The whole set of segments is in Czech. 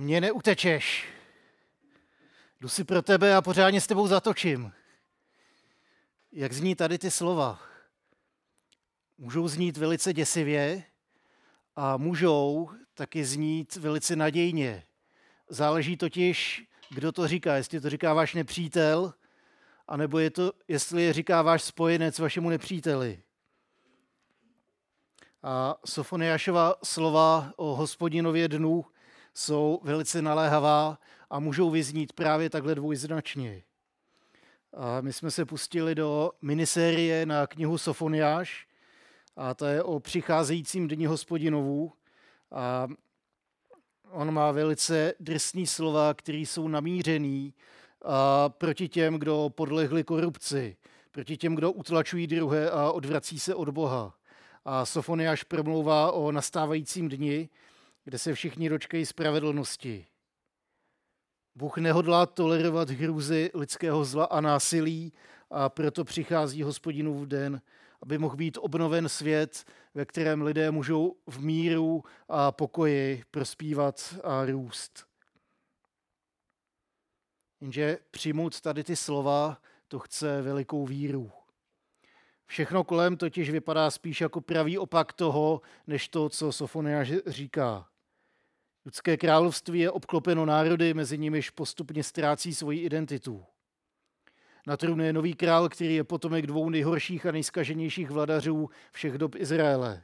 Mně neutečeš. Jdu si pro tebe a pořádně s tebou zatočím. Jak zní tady ty slova? Můžou znít velice děsivě a můžou taky znít velice nadějně. Záleží totiž, kdo to říká. Jestli to říká váš nepřítel, anebo je to, jestli je říká váš spojenec vašemu nepříteli. A Sofoniášova slova o hospodinově dnu jsou velice naléhavá a můžou vyznít právě takhle dvojznačně. A my jsme se pustili do minisérie na knihu Sofoniáš a to je o přicházejícím dní hospodinovů. A on má velice drsný slova, které jsou namířený a proti těm, kdo podlehli korupci, proti těm, kdo utlačují druhé a odvrací se od Boha. A Sofoniáš promlouvá o nastávajícím dni, kde se všichni dočkají spravedlnosti. Bůh nehodlá tolerovat hrůzy lidského zla a násilí a proto přichází hospodinův den, aby mohl být obnoven svět, ve kterém lidé můžou v míru a pokoji prospívat a růst. Jenže přijmout tady ty slova, to chce velikou víru. Všechno kolem totiž vypadá spíš jako pravý opak toho, než to, co Sofoniáš říká. Lidské království je obklopeno národy, mezi nimiž postupně ztrácí svoji identitu. Na trůnu je nový král, který je potomek dvou nejhorších a nejskaženějších vladařů všech dob Izraele.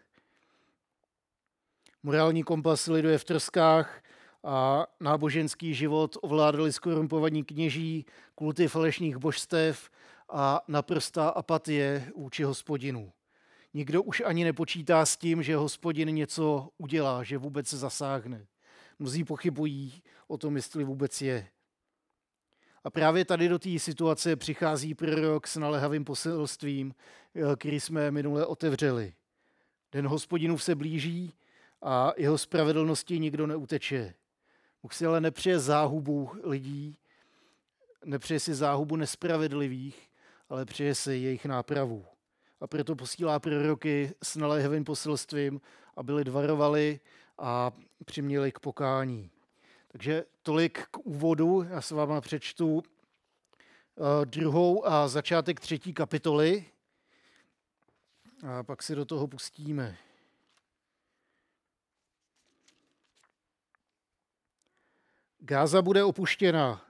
Morální kompas lidu je v trskách a náboženský život ovládali skorumpovaní kněží, kulty falešných božstev a naprostá apatie vůči hospodinu. Nikdo už ani nepočítá s tím, že hospodin něco udělá, že vůbec zasáhne. Mnozí pochybují o tom, jestli vůbec je. A právě tady do té situace přichází prorok s naléhavým poselstvím, eh, který jsme minule otevřeli. Den hospodinův se blíží a jeho spravedlnosti nikdo neuteče. Bůh si ale nepřeje záhubu lidí, nepřeje si záhubu nespravedlivých, ale přeje si jejich nápravu. A proto posílá proroky s naléhavým poselstvím, aby lid varovali a přiměli k pokání. Takže tolik k úvodu. Já se vám přečtu eh, druhou a začátek třetí kapitoly a pak si do toho pustíme. Gáza bude opuštěna,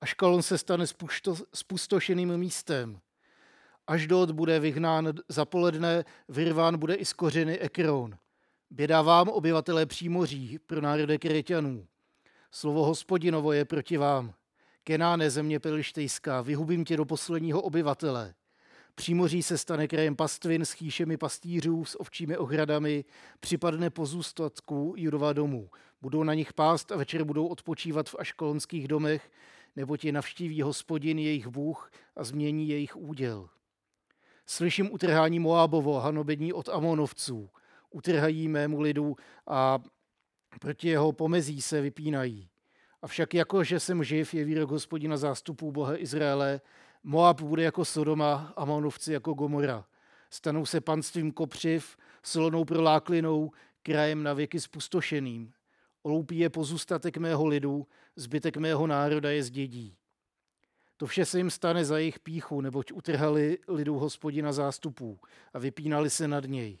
až Kalon se stane spustošeným místem. Až dot bude vyhnán za poledne, vyrván bude i z kořeny Ekron. Běda vám, obyvatelé přímoří, pro národy Kreťanů. Slovo hospodinovo je proti vám. Kenáne země pelištejská, vyhubím tě do posledního obyvatele. Přímoří se stane krajem pastvin s chýšemi pastýřů, s ovčími ohradami, připadne pozůstatku Judova domů. Budou na nich pást a večer budou odpočívat v aškolonských domech, nebo ti navštíví hospodin jejich Bůh a změní jejich úděl. Slyším utrhání Moábovo, hanobení od Amonovců. Utrhají mému lidu a proti jeho pomezí se vypínají. Avšak jako, že jsem živ, je výrok hospodina zástupů Boha Izraele, Moab bude jako Sodoma, Amonovci jako Gomora. Stanou se panstvím kopřiv, solonou proláklinou, krajem na věky spustošeným. Oloupí je pozůstatek mého lidu, zbytek mého národa je zdědí. To vše se jim stane za jejich píchu, neboť utrhali lidu hospodina zástupů a vypínali se nad něj.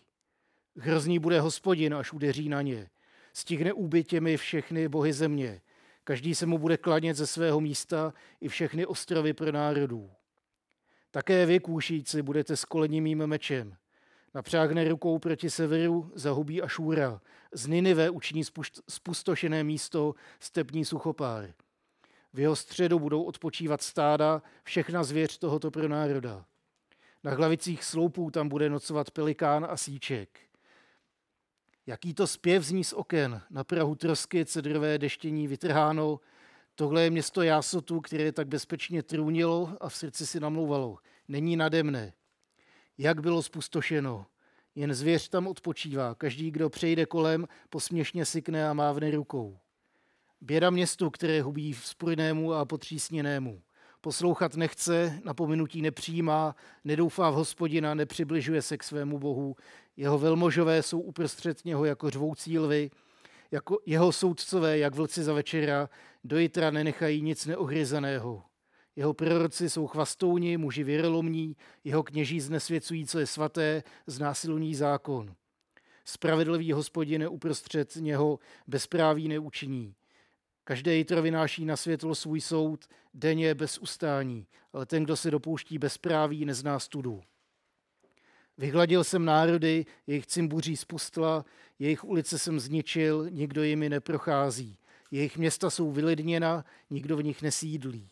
Hrozný bude hospodin, až udeří na ně. Stihne úbytěmi všechny bohy země. Každý se mu bude klanět ze svého místa i všechny ostrovy pro národů. Také vy, kůšíci, budete skolením mým mečem. Napřáhne rukou proti severu, zahubí Ašůra. Z Ninive učiní spustošené místo stepní suchopár. V jeho středu budou odpočívat stáda, všechna zvěř tohoto pro národa. Na hlavicích sloupů tam bude nocovat pelikán a síček. Jaký to zpěv zní z oken, na Prahu trosky, cedrové deštění vytrháno. Tohle je město Jásotu, které tak bezpečně trůnilo a v srdci si namlouvalo. Není nade mne. Jak bylo spustošeno. Jen zvěř tam odpočívá. Každý, kdo přejde kolem, posměšně sykne a mávne rukou. Běda městu, které hubí vzpůrnému a potřísněnému. Poslouchat nechce, napomenutí nepřijímá, nedoufá v hospodina, nepřibližuje se k svému bohu. Jeho velmožové jsou uprostřed něho jako řvoucí lvy, jako jeho soudcové, jak vlci za večera, do jitra nenechají nic neohryzeného. Jeho proroci jsou chvastouni, muži věrolomní, jeho kněží znesvěcují, co je svaté, znásilní zákon. Spravedlivý hospodine uprostřed něho bezpráví neučiní. Každé jitro vynáší na světlo svůj soud, denně bez ustání, ale ten, kdo se dopouští bezpráví, nezná studu. Vyhladil jsem národy, jejich cimbuří spustla, jejich ulice jsem zničil, nikdo jimi neprochází. Jejich města jsou vylidněna, nikdo v nich nesídlí.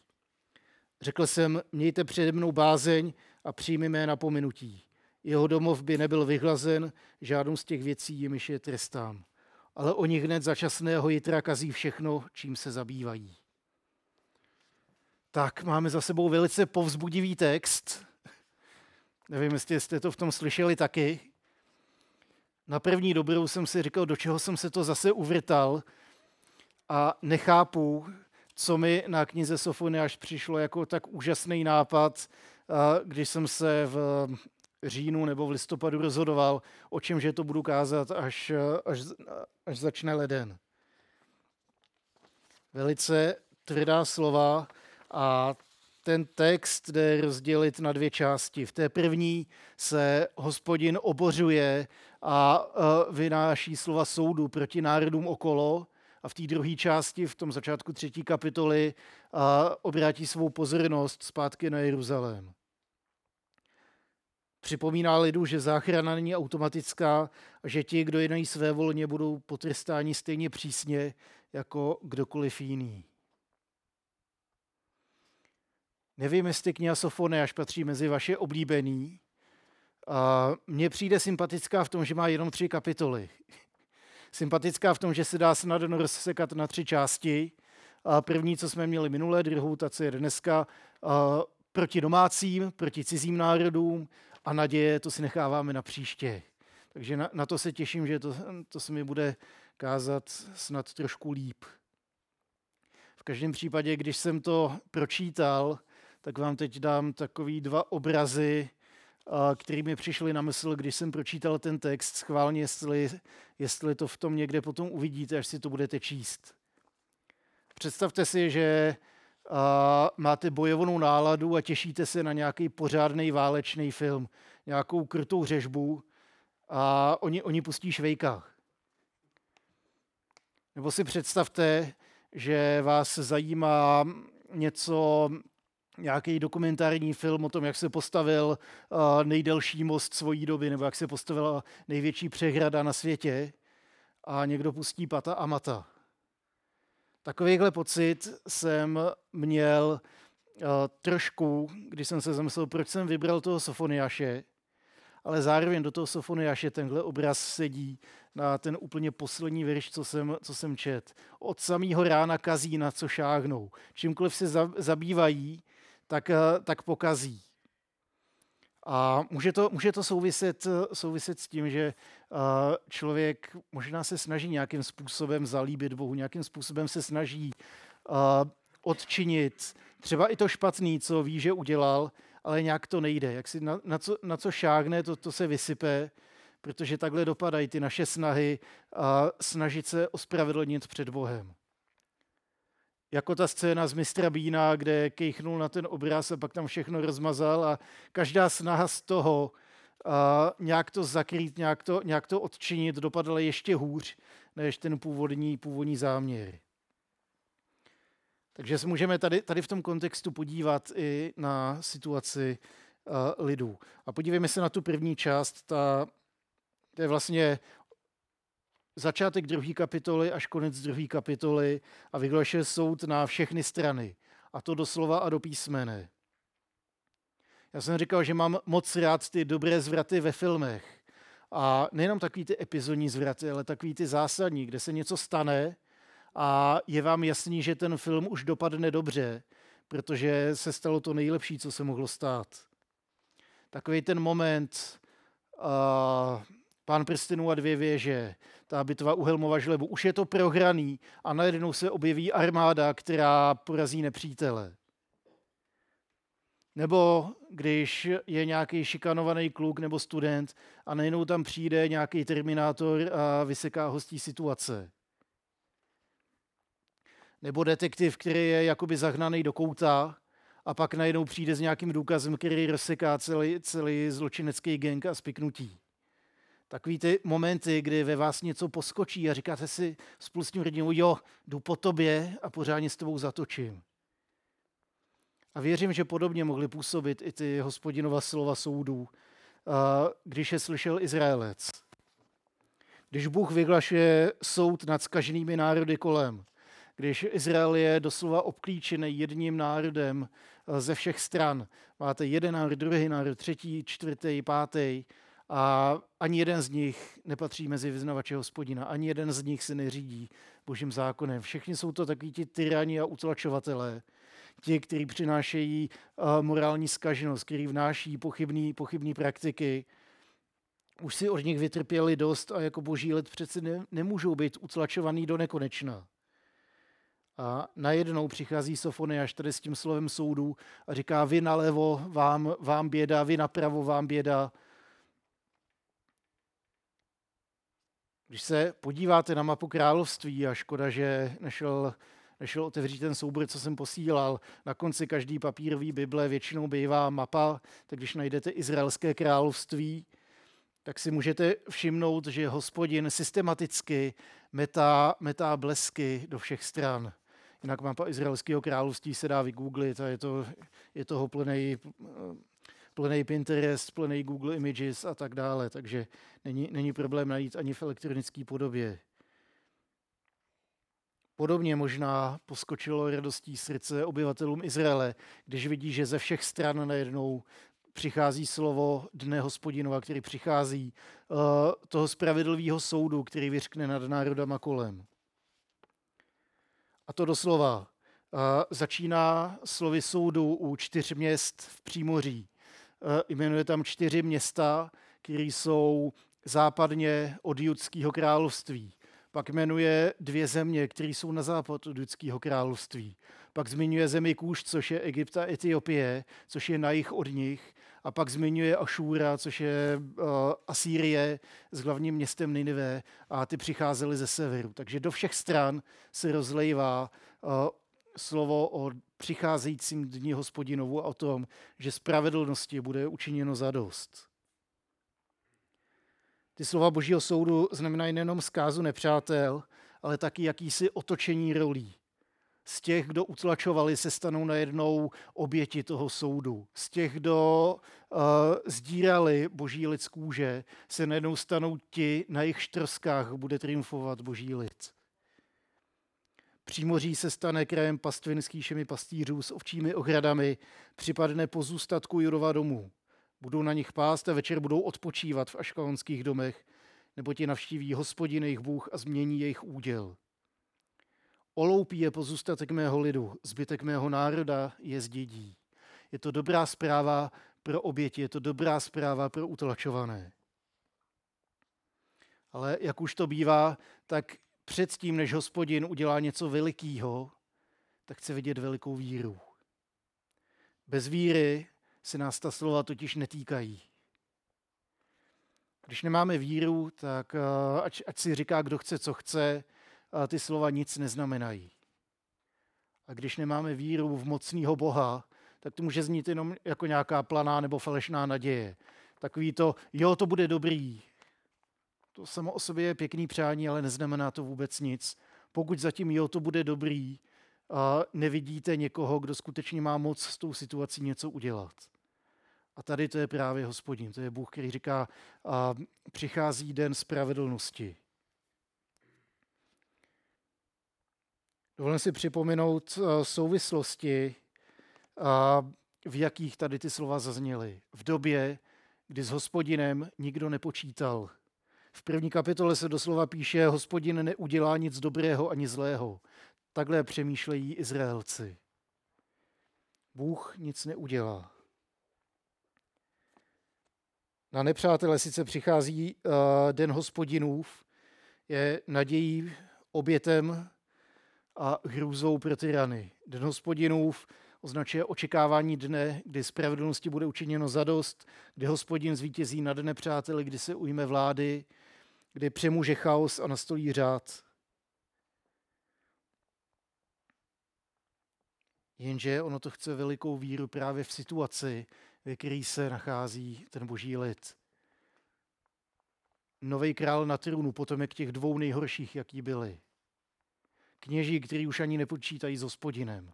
Řekl jsem, mějte přede mnou bázeň a přijmi mé napomenutí. Jeho domov by nebyl vyhlazen, žádnou z těch věcí jimiž je trestám. Ale oni hned začasného jitra kazí všechno, čím se zabývají. Tak, máme za sebou velice povzbudivý text. Nevím, jestli jste to v tom slyšeli taky. Na první dobrou jsem si říkal, do čeho jsem se to zase uvrtal a nechápu, co mi na knize až přišlo jako tak úžasný nápad, když jsem se v říjnu nebo v listopadu rozhodoval, o čem že to budu kázat, až, až, až začne leden. Velice tvrdá slova a ten text jde rozdělit na dvě části. V té první se hospodin obořuje a vynáší slova soudu proti národům okolo, a v té druhé části, v tom začátku třetí kapitoly, obrátí svou pozornost zpátky na Jeruzalém. Připomíná lidu, že záchrana není automatická a že ti, kdo jednají své volně, budou potrestáni stejně přísně jako kdokoliv jiný. Nevím, jestli kniha Sofone až patří mezi vaše oblíbený. Mně přijde sympatická v tom, že má jenom tři kapitoly sympatická v tom, že se dá snadno rozsekat na tři části. První, co jsme měli minulé, druhou, ta, co je dneska, proti domácím, proti cizím národům a naděje, to si necháváme na příště. Takže na, na to se těším, že to, to se mi bude kázat snad trošku líp. V každém případě, když jsem to pročítal, tak vám teď dám takový dva obrazy který mi přišly na mysl, když jsem pročítal ten text schválně, jestli, jestli to v tom někde potom uvidíte, až si to budete číst. Představte si, že a, máte bojovnou náladu a těšíte se na nějaký pořádný válečný film, nějakou krutou řežbu a oni, oni pustí švejka. Nebo si představte, že vás zajímá něco nějaký dokumentární film o tom, jak se postavil uh, nejdelší most svojí doby, nebo jak se postavila největší přehrada na světě a někdo pustí pata a mata. Takovýhle pocit jsem měl uh, trošku, když jsem se zamyslel, proč jsem vybral toho Sofoniaše, ale zároveň do toho Sofoniaše tenhle obraz sedí na ten úplně poslední verš, co jsem, co jsem čet. Od samého rána kazí, na co šáhnou. Čímkoliv se zabývají, tak, eh, tak pokazí. A může to, může to souviset, souviset s tím, že eh, člověk možná se snaží nějakým způsobem zalíbit Bohu, nějakým způsobem se snaží eh, odčinit třeba i to špatný, co ví, že udělal, ale nějak to nejde. Jak si na, na, co, na co šáhne, to, to se vysype, protože takhle dopadají ty naše snahy a snažit se ospravedlnit před Bohem jako ta scéna z mistra Bína, kde kejchnul na ten obraz a pak tam všechno rozmazal a každá snaha z toho a nějak to zakrýt, nějak to, nějak to odčinit dopadla ještě hůř než ten původní, původní záměr. Takže se můžeme tady, tady v tom kontextu podívat i na situaci uh, lidů. A podívejme se na tu první část. Ta, to je vlastně začátek druhé kapitoly až konec druhé kapitoly a vyhlašuje soud na všechny strany. A to doslova a do písmene. Já jsem říkal, že mám moc rád ty dobré zvraty ve filmech. A nejenom takový ty epizodní zvraty, ale takový ty zásadní, kde se něco stane a je vám jasný, že ten film už dopadne dobře, protože se stalo to nejlepší, co se mohlo stát. Takový ten moment, uh, pán prstenů a dvě věže, ta bitva u Helmova žlebu. Už je to prohraný a najednou se objeví armáda, která porazí nepřítele. Nebo když je nějaký šikanovaný kluk nebo student a najednou tam přijde nějaký terminátor a vyseká hostí situace. Nebo detektiv, který je jakoby zahnaný do kouta a pak najednou přijde s nějakým důkazem, který rozseká celý, celý zločinecký gang a spiknutí. Takový ty momenty, kdy ve vás něco poskočí a říkáte si s tím rodinou, jo, jdu po tobě a pořádně s tebou zatočím. A věřím, že podobně mohly působit i ty hospodinova slova soudů, když je slyšel Izraelec. Když Bůh vyhlašuje soud nad skaženými národy kolem, když Izrael je doslova obklíčený jedním národem ze všech stran, máte jeden národ, druhý národ, třetí, čtvrtý, pátý, a ani jeden z nich nepatří mezi vyznavače hospodina, ani jeden z nich se neřídí božím zákonem. Všichni jsou to takový ti tyrani a utlačovatelé, ti, kteří přinášejí uh, morální skaženost, kteří vnáší pochybné pochybný praktiky. Už si od nich vytrpěli dost a jako boží lid přece ne, nemůžou být utlačovaný do nekonečna. A najednou přichází Sofoniáš tady s tím slovem soudu a říká, vy nalevo, vám, vám běda, vy napravo, vám běda. Když se podíváte na mapu království, a škoda, že nešel, nešel otevřít ten soubor, co jsem posílal, na konci každý papírový Bible většinou bývá mapa, tak když najdete Izraelské království, tak si můžete všimnout, že hospodin systematicky metá, metá blesky do všech stran. Jinak mapa Izraelského království se dá vygooglit a je, to, je toho plný plný Pinterest, plný Google Images a tak dále, takže není, není problém najít ani v elektronické podobě. Podobně možná poskočilo radostí srdce obyvatelům Izraele, když vidí, že ze všech stran najednou přichází slovo dne hospodinova, který přichází uh, toho spravedlivého soudu, který vyřkne nad národama kolem. A to doslova uh, začíná slovy soudu u čtyř měst v Přímoří. Eh, jmenuje tam čtyři města, které jsou západně od Judského království. Pak jmenuje dvě země, které jsou na západ od Judského království. Pak zmiňuje zemi Kůž, což je Egypt a Etiopie, což je na jich od nich. A pak zmiňuje Ašúra, což je uh, Asýrie s hlavním městem Ninive a ty přicházely ze severu. Takže do všech stran se rozlejvá uh, slovo o přicházejícím dní hospodinovu a o tom, že spravedlnosti bude učiněno za dost. Ty slova Božího soudu znamenají nejenom zkázu nepřátel, ale taky jakýsi otočení rolí. Z těch, kdo utlačovali, se stanou najednou oběti toho soudu. Z těch, kdo uh, zdírali boží lid z kůže, se najednou stanou ti, na jejich štroskách bude triumfovat boží lid. Přímoří se stane krajem pastvinský všemi pastýřů s ovčími ohradami, připadne pozůstatku Judova domů. Budou na nich pást a večer budou odpočívat v aškalonských domech, nebo ti navštíví hospodin jejich Bůh a změní jejich úděl. Oloupí je pozůstatek mého lidu, zbytek mého národa je zdědí. Je to dobrá zpráva pro oběti, je to dobrá zpráva pro utlačované. Ale jak už to bývá, tak předtím, než hospodin udělá něco velikého, tak chce vidět velikou víru. Bez víry se nás ta slova totiž netýkají. Když nemáme víru, tak eh, ať, ať si říká, kdo chce, co chce, ty slova nic neznamenají. A když nemáme víru v mocného Boha, tak to může znít jenom jako nějaká planá nebo falešná naděje. Takový to, jo, to bude dobrý, to samo o sobě je pěkný přání, ale neznamená to vůbec nic. Pokud zatím jo, to bude dobrý, a nevidíte někoho, kdo skutečně má moc s tou situací něco udělat. A tady to je právě hospodin, to je Bůh, který říká, a přichází den spravedlnosti. Dovolím si připomenout souvislosti, v jakých tady ty slova zazněly. V době, kdy s hospodinem nikdo nepočítal, v první kapitole se doslova píše, hospodin neudělá nic dobrého ani zlého. Takhle přemýšlejí Izraelci. Bůh nic neudělá. Na nepřátele sice přichází uh, den hospodinův, je nadějí, obětem a hrůzou pro tyrany. Den hospodinův označuje očekávání dne, kdy spravedlnosti bude učiněno zadost, kdy hospodin zvítězí nad nepřáteli, kdy se ujme vlády, kdy přemůže chaos a nastolí řád. Jenže ono to chce velikou víru právě v situaci, ve které se nachází ten boží lid. Nový král na trůnu, potomek těch dvou nejhorších, jaký byli. Kněží, který už ani nepočítají s hospodinem.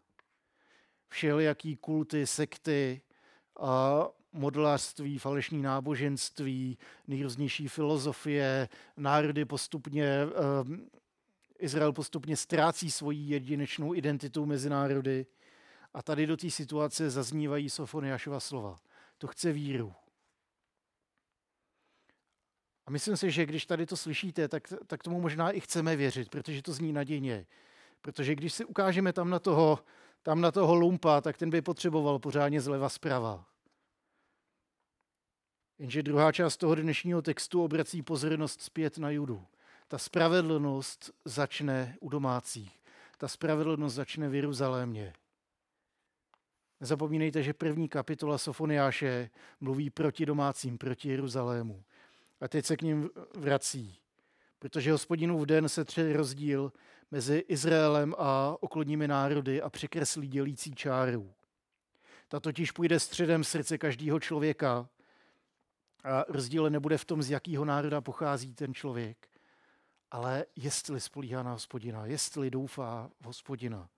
Všelijaký kulty, sekty, a modelářství, falešní náboženství, nejrůznější filozofie, národy postupně, um, Izrael postupně ztrácí svoji jedinečnou identitu mezi národy. A tady do té situace zaznívají Sofoniášova slova. To chce víru. A myslím si, že když tady to slyšíte, tak, tak tomu možná i chceme věřit, protože to zní nadějně. Protože když si ukážeme tam na toho, tam na toho lumpa, tak ten by potřeboval pořádně zleva zprava. Jenže druhá část toho dnešního textu obrací pozornost zpět na Judu. Ta spravedlnost začne u domácích. Ta spravedlnost začne v Jeruzalémě. Nezapomínejte, že první kapitola Sofoniáše mluví proti domácím, proti Jeruzalému. A teď se k ním vrací. Protože hospodinův den se tři rozdíl mezi Izraelem a okolními národy a překreslí dělící čáru. Ta totiž půjde středem srdce každého člověka rozdíl nebude v tom, z jakého národa pochází ten člověk, ale jestli spolíhá na hospodina, jestli doufá v hospodina,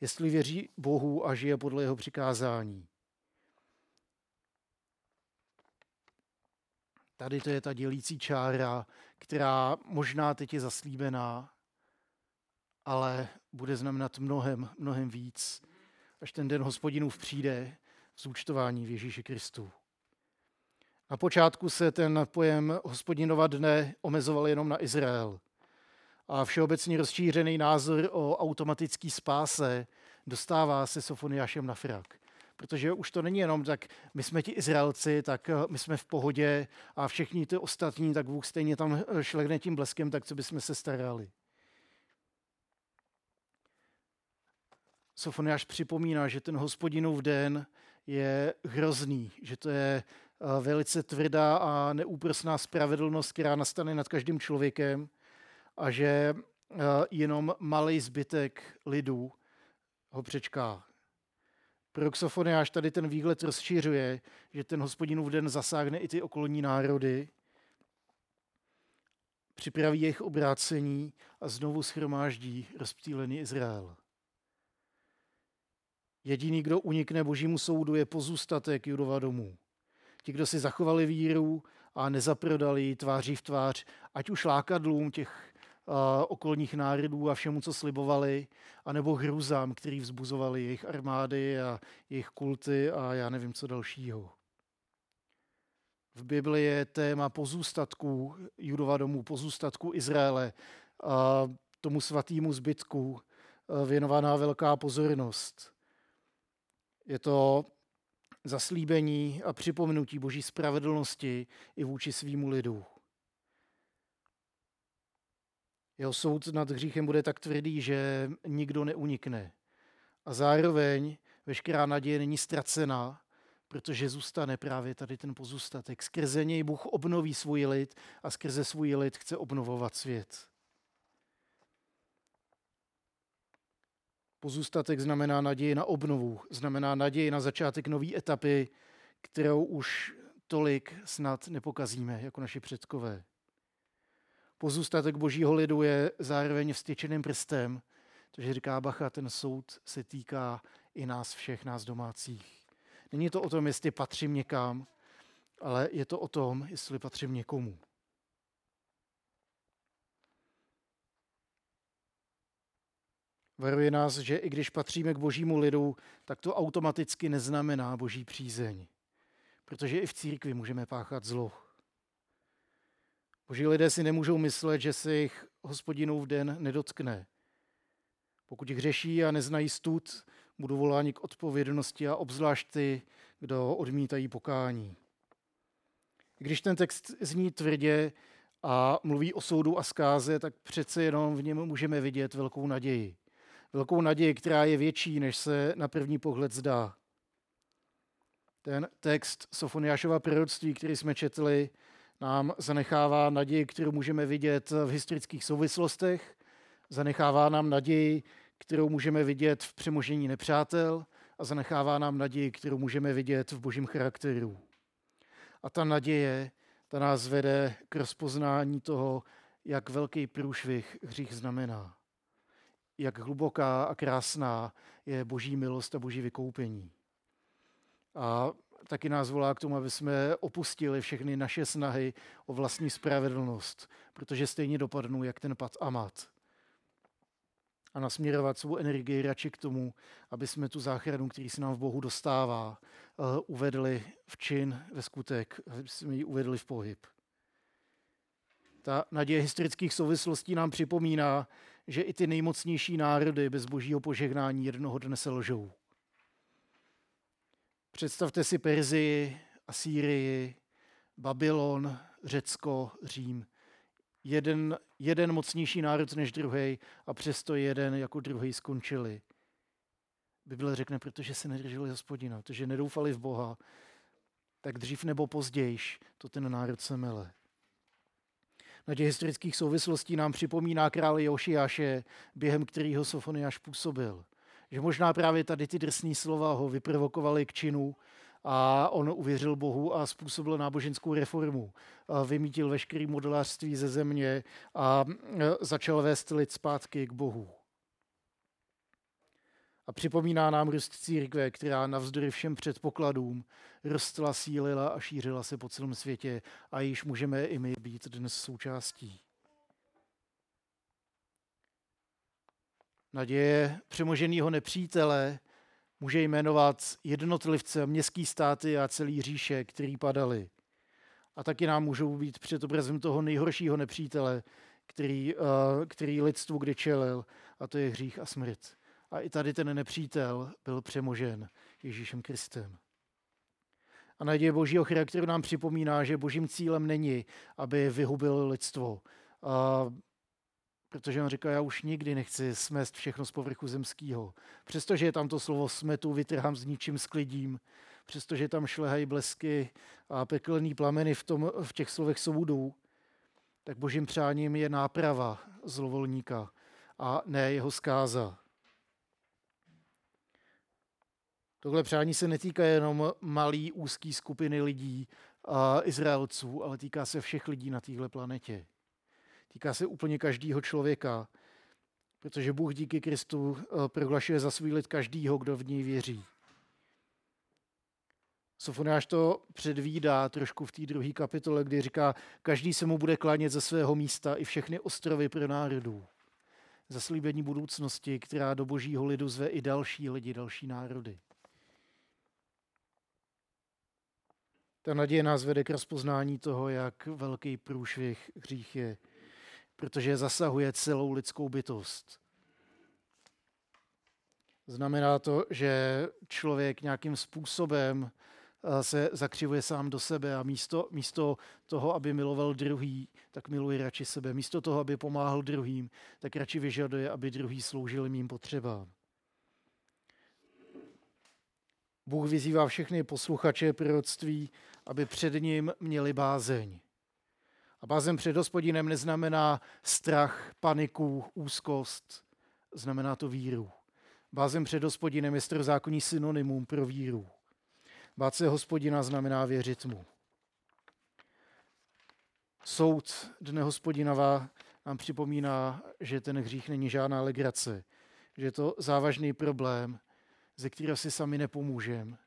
jestli věří Bohu a žije podle jeho přikázání. Tady to je ta dělící čára, která možná teď je zaslíbená, ale bude znamenat mnohem, mnohem víc, až ten den hospodinův přijde v zúčtování v Ježíši Kristu. Na počátku se ten pojem hospodinova dne omezoval jenom na Izrael. A všeobecně rozšířený názor o automatický spáse dostává se Sofoniášem na frak. Protože už to není jenom tak, my jsme ti Izraelci, tak eh, my jsme v pohodě a všichni ty ostatní, tak Bůh stejně tam eh, šlegne tím bleskem, tak co bychom se starali. Sofoniáš připomíná, že ten hospodinův den je hrozný, že to je velice tvrdá a neúprosná spravedlnost, která nastane nad každým člověkem a že jenom malý zbytek lidů ho přečká. Proxofoniáš tady ten výhled rozšiřuje, že ten hospodinův den zasáhne i ty okolní národy, připraví jejich obrácení a znovu schromáždí rozptýlený Izrael. Jediný, kdo unikne božímu soudu, je pozůstatek Judova domů. Ti, kdo si zachovali víru a nezaprodali tváří v tvář, ať už lákadlům těch okolních národů a všemu, co slibovali, anebo hrůzám, který vzbuzovali jejich armády a jejich kulty a já nevím, co dalšího. V Bibli je téma pozůstatků Judova domů, pozůstatků Izraele, a tomu svatýmu zbytku věnovaná velká pozornost. Je to zaslíbení a připomenutí boží spravedlnosti i vůči svýmu lidu. Jeho soud nad hříchem bude tak tvrdý, že nikdo neunikne. A zároveň veškerá naděje není ztracená, protože zůstane právě tady ten pozůstatek. Skrze něj Bůh obnoví svůj lid a skrze svůj lid chce obnovovat svět. Pozůstatek znamená naději na obnovu, znamená naději na začátek nové etapy, kterou už tolik snad nepokazíme jako naši předkové. Pozůstatek božího lidu je zároveň vstyčeným prstem, protože říká Bacha, ten soud se týká i nás všech, nás domácích. Není to o tom, jestli patřím někam, ale je to o tom, jestli patřím někomu. Varuje nás, že i když patříme k božímu lidu, tak to automaticky neznamená boží přízeň. Protože i v církvi můžeme páchat zlo. Boží lidé si nemůžou myslet, že se jich hospodinův den nedotkne. Pokud jich řeší a neznají stud, budou voláni k odpovědnosti a obzvlášť ty, kdo odmítají pokání. Když ten text zní tvrdě a mluví o soudu a zkáze, tak přece jenom v něm můžeme vidět velkou naději. Velkou naději, která je větší, než se na první pohled zdá. Ten text Sofoniášova proroctví, který jsme četli, nám zanechává naději, kterou můžeme vidět v historických souvislostech, zanechává nám naději, kterou můžeme vidět v přemožení nepřátel a zanechává nám naději, kterou můžeme vidět v božím charakteru. A ta naděje, ta nás vede k rozpoznání toho, jak velký průšvih hřích znamená. Jak hluboká a krásná je boží milost a boží vykoupení. A taky nás volá k tomu, aby jsme opustili všechny naše snahy o vlastní spravedlnost, protože stejně dopadnou jak ten pad Amat. A nasměrovat svou energii radši k tomu, aby jsme tu záchranu, který se nám v Bohu dostává, eh, uvedli v čin, ve skutek, aby jsme ji uvedli v pohyb. Ta naděje historických souvislostí nám připomíná, že i ty nejmocnější národy bez božího požehnání jednoho dne se lžou. Představte si Perzii, Asýrii, Babylon, Řecko, Řím. Jeden, jeden mocnější národ než druhý a přesto jeden jako druhý skončili. Bible řekne, protože se nedrželi hospodina, protože nedoufali v Boha, tak dřív nebo později to ten národ se mele. Na těch historických souvislostí nám připomíná král Jošiáše, během kterého Sofoniáš působil že možná právě tady ty drsné slova ho vyprovokovaly k činu a on uvěřil Bohu a způsobil náboženskou reformu. Vymítil veškerý modelářství ze země a začal vést lid zpátky k Bohu. A připomíná nám růst církve, která navzdory všem předpokladům rostla, sílila a šířila se po celém světě a již můžeme i my být dnes součástí. Naděje přemoženého nepřítele může jmenovat jednotlivce, městský státy a celý říše, který padali. A taky nám můžou být před obrazem toho nejhoršího nepřítele, který, uh, který lidstvu kdy čelil, a to je hřích a smrt. A i tady ten nepřítel byl přemožen Ježíšem Kristem. A naděje božího charakteru nám připomíná, že božím cílem není, aby vyhubil lidstvo. Uh, Protože on říká, já už nikdy nechci smést všechno z povrchu zemského. Přestože je tam to slovo smetu, vytrhám s ničím sklidím, přestože tam šlehají blesky a pekelný plameny v, tom, v těch slovech soudů, tak božím přáním je náprava zlovolníka a ne jeho zkáza. Tohle přání se netýká jenom malý úzký skupiny lidí a Izraelců, ale týká se všech lidí na téhle planetě. Týká se úplně každého člověka, protože Bůh díky Kristu prohlašuje za svůj lid každýho, kdo v něj věří. Sofoniáš to předvídá trošku v té druhé kapitole, kdy říká, každý se mu bude klánět ze svého místa i všechny ostrovy pro národů. Zaslíbení budoucnosti, která do božího lidu zve i další lidi, další národy. Ta naděje nás vede k rozpoznání toho, jak velký průšvih hřích je protože zasahuje celou lidskou bytost. Znamená to, že člověk nějakým způsobem eh, se zakřivuje sám do sebe a místo, místo toho, aby miloval druhý, tak miluje radši sebe. Místo toho, aby pomáhal druhým, tak radši vyžaduje, aby druhý sloužil mým potřebám. Bůh vyzývá všechny posluchače proroctví, aby před ním měli bázeň. A bázem před hospodinem neznamená strach, paniku, úzkost, znamená to víru. Bázem před hospodinem je starozákonní synonymum pro víru. Bát se hospodina znamená věřit mu. Soud dne hospodinova nám připomíná, že ten hřích není žádná legrace, že je to závažný problém, ze kterého si sami nepomůžeme,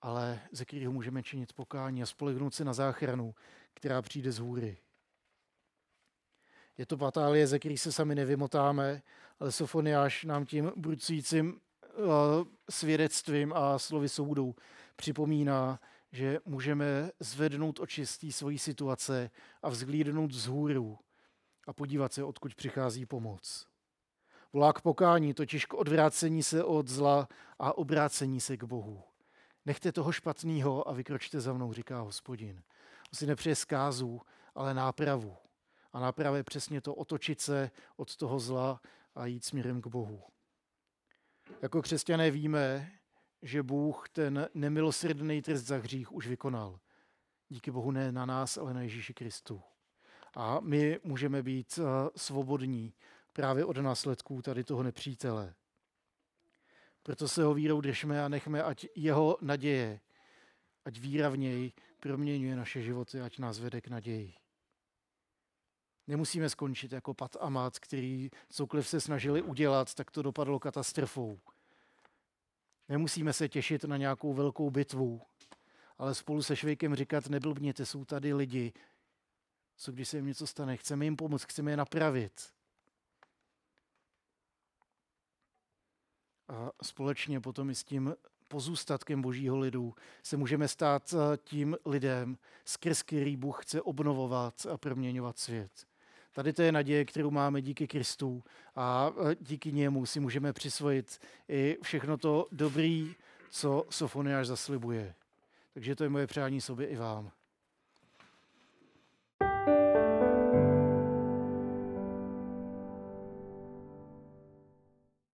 ale ze kterého můžeme činit pokání a spolehnout se na záchranu, která přijde z hůry. Je to patálie, ze který se sami nevymotáme, ale Sofoniáš nám tím brucujícím uh, svědectvím a slovy soudu připomíná, že můžeme zvednout očistí svojí situace a vzglídnout z hůru a podívat se, odkud přichází pomoc. Volá k pokání, totiž k odvrácení se od zla a obrácení se k Bohu. Nechte toho špatného a vykročte za mnou, říká hospodin. On si nepřeje zkázu, ale nápravu. A náprava je přesně to otočit se od toho zla a jít směrem k Bohu. Jako křesťané víme, že Bůh ten nemilosrdný trest za hřích už vykonal. Díky Bohu ne na nás, ale na Ježíši Kristu. A my můžeme být eh, svobodní právě od následků tady toho nepřítele. Proto se ho vírou držme a nechme, ať jeho naděje, ať víra v něj proměňuje naše životy, ať nás vede k naději. Nemusíme skončit jako Pat a Mát, který cokoliv se snažili udělat, tak to dopadlo katastrofou. Nemusíme se těšit na nějakou velkou bitvu, ale spolu se Švejkem říkat, neblbněte, jsou tady lidi, co když se jim něco stane, chceme jim pomoct, chceme je napravit. A společně potom i s tím pozůstatkem božího lidu se můžeme stát eh, tím lidem, skrz který Bůh chce obnovovat a proměňovat svět. Tady to je naděje, kterou máme díky Kristu a eh, díky němu si můžeme přisvojit i všechno to dobrý, co Sofoniáš zaslibuje. Takže to je moje přání sobě i vám.